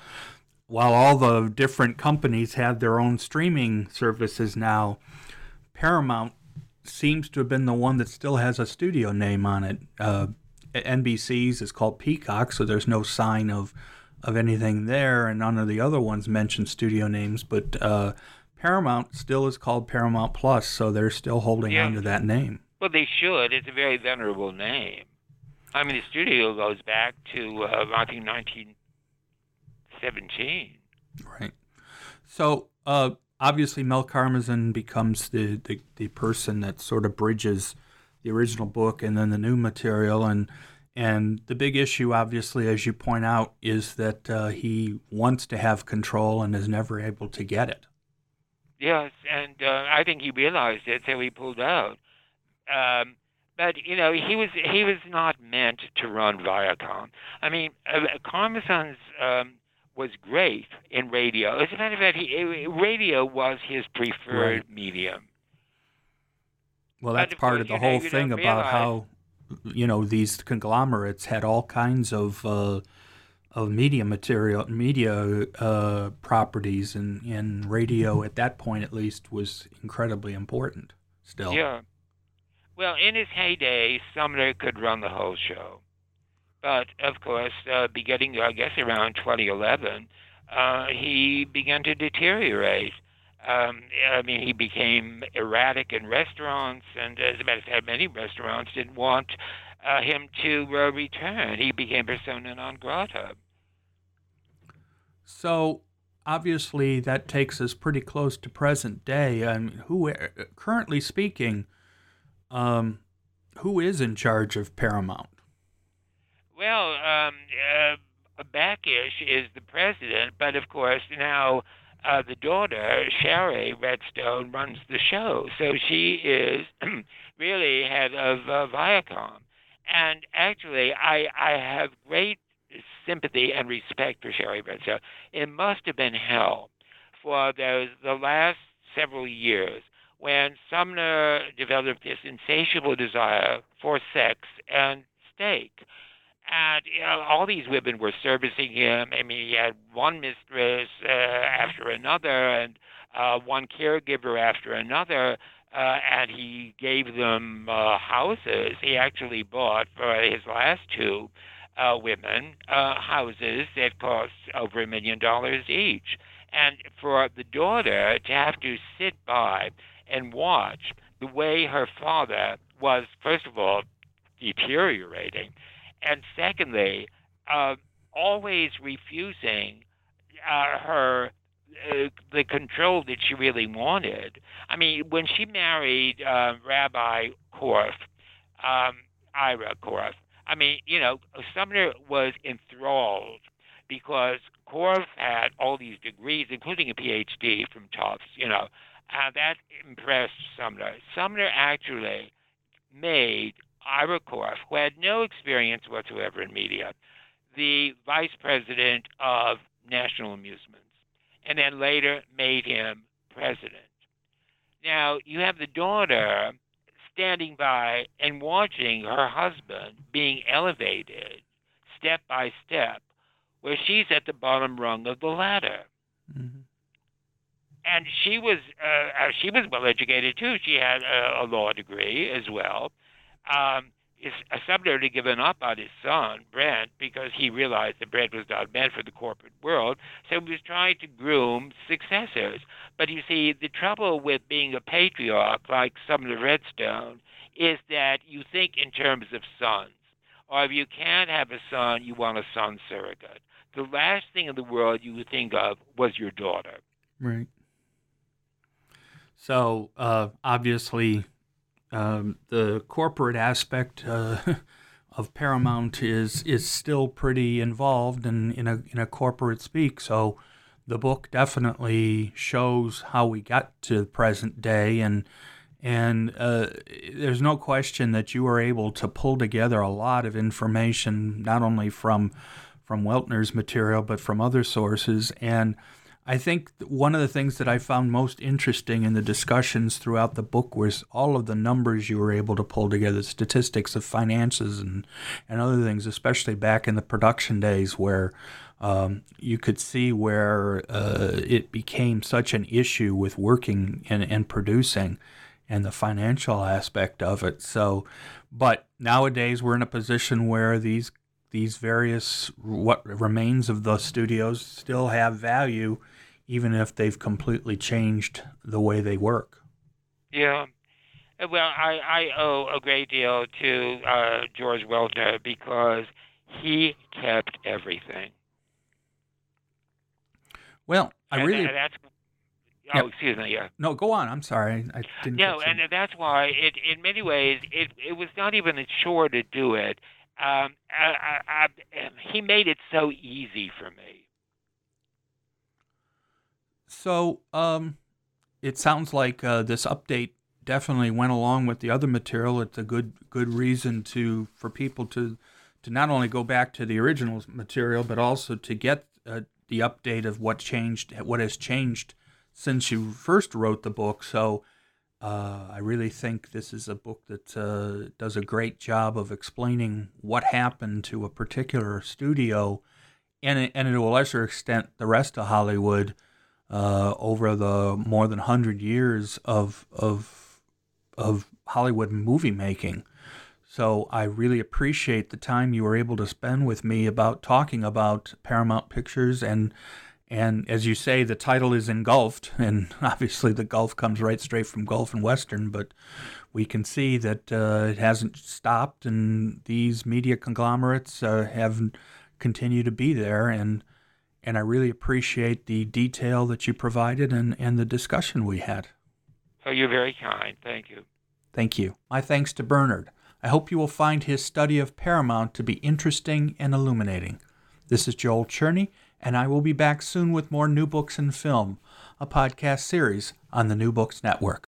while all the different companies have their own streaming services now, Paramount seems to have been the one that still has a studio name on it. Uh, NBC's is called Peacock, so there's no sign of of anything there, and none of the other ones mention studio names. But uh, Paramount still is called Paramount Plus, so they're still holding yeah. on to that name. Well, they should. It's a very venerable name. I mean, the studio goes back to uh, I think 1917. Right. So uh, obviously, Mel Karmazin becomes the, the the person that sort of bridges the original book and then the new material and and the big issue, obviously, as you point out, is that uh, he wants to have control and is never able to get it. Yes, and uh, I think he realized it, so he pulled out. Um, but you know, he was he was not meant to run Viacom. I mean, uh, Karmazin's um, was great in radio. As a matter of fact, he, radio was his preferred right. medium. Well, that's of part course, of the you know, whole thing about realize- how you know these conglomerates had all kinds of uh, of media material, media uh, properties, and and radio at that point at least was incredibly important. Still, Yeah. Well, in his heyday, Sumner could run the whole show. But, of course, uh, beginning, I guess, around 2011, uh, he began to deteriorate. Um, I mean, he became erratic in restaurants, and as a matter of fact, many restaurants didn't want uh, him to uh, return. He became persona non grata. So obviously that takes us pretty close to present day. And who, currently speaking, um, who is in charge of Paramount? Well, um, uh, Bakish is the president, but of course now uh, the daughter, Shari Redstone, runs the show. So she is really head of uh, Viacom. And actually, I, I have great sympathy and respect for Shari Redstone. It must have been hell for those the last several years when Sumner developed this insatiable desire for sex and steak. And you know, all these women were servicing him. I mean, he had one mistress uh, after another, and uh, one caregiver after another, uh, and he gave them uh, houses. He actually bought for his last two uh, women uh, houses that cost over a million dollars each. And for the daughter to have to sit by and watch the way her father was, first of all, deteriorating, and secondly, uh, always refusing uh, her uh, the control that she really wanted. I mean, when she married uh, Rabbi Korff, um, Ira Korff, I mean, you know, Sumner was enthralled because Korff had all these degrees, including a PhD from Tufts, you know, and that impressed Sumner. Sumner actually made Ira Korff, who had no experience whatsoever in media, the vice president of National Amusements, and then later made him president. Now, you have the daughter standing by and watching her husband being elevated step by step, where she's at the bottom rung of the ladder. Mm-hmm. And she was uh, she was well educated too. She had a, a law degree as well. Um, is Sumner had given up on his son Brent because he realized that Brent was not meant for the corporate world. So he was trying to groom successors. But you see, the trouble with being a patriarch like Sumner Redstone is that you think in terms of sons. Or if you can't have a son, you want a son surrogate. The last thing in the world you would think of was your daughter. Right. So uh, obviously, um, the corporate aspect uh, of Paramount is is still pretty involved in, in a in a corporate speak. So the book definitely shows how we got to the present day, and and uh, there's no question that you were able to pull together a lot of information, not only from from Weltner's material, but from other sources. And I think one of the things that I found most interesting in the discussions throughout the book was all of the numbers you were able to pull together, statistics of finances and, and other things, especially back in the production days where um, you could see where uh, it became such an issue with working and, and producing and the financial aspect of it. So, but nowadays we're in a position where these these various what remains of the studios still have value, even if they've completely changed the way they work. Yeah. Well, I, I owe a great deal to uh, George Weltner because he kept everything. Well, I and, really and that's oh, Yep. excuse me, yeah. no. Go on. I'm sorry. I didn't. No, and that's why it, in many ways, it it was not even a chore to do it. Um, I, I, I, he made it so easy for me. So, um, it sounds like uh, this update definitely went along with the other material. It's a good good reason to for people to to not only go back to the original material, but also to get uh, the update of what changed, what has changed since you first wrote the book. So, Uh, I really think this is a book that uh, does a great job of explaining what happened to a particular studio, and and to a lesser extent the rest of Hollywood uh, over the more than hundred years of of of Hollywood movie making. So I really appreciate the time you were able to spend with me about talking about Paramount Pictures and and as you say, the title is engulfed, and obviously the Gulf comes right straight from Gulf and Western, but we can see that uh, it hasn't stopped, and these media conglomerates uh, have continued to be there, and and I really appreciate the detail that you provided and, and the discussion we had. Oh, you're very kind. Thank you. Thank you. My thanks to Bernard. I hope you will find his study of Paramount to be interesting and illuminating. This is Joel Cherney and I will be back soon with more new books and film, a podcast series on the New Books Network.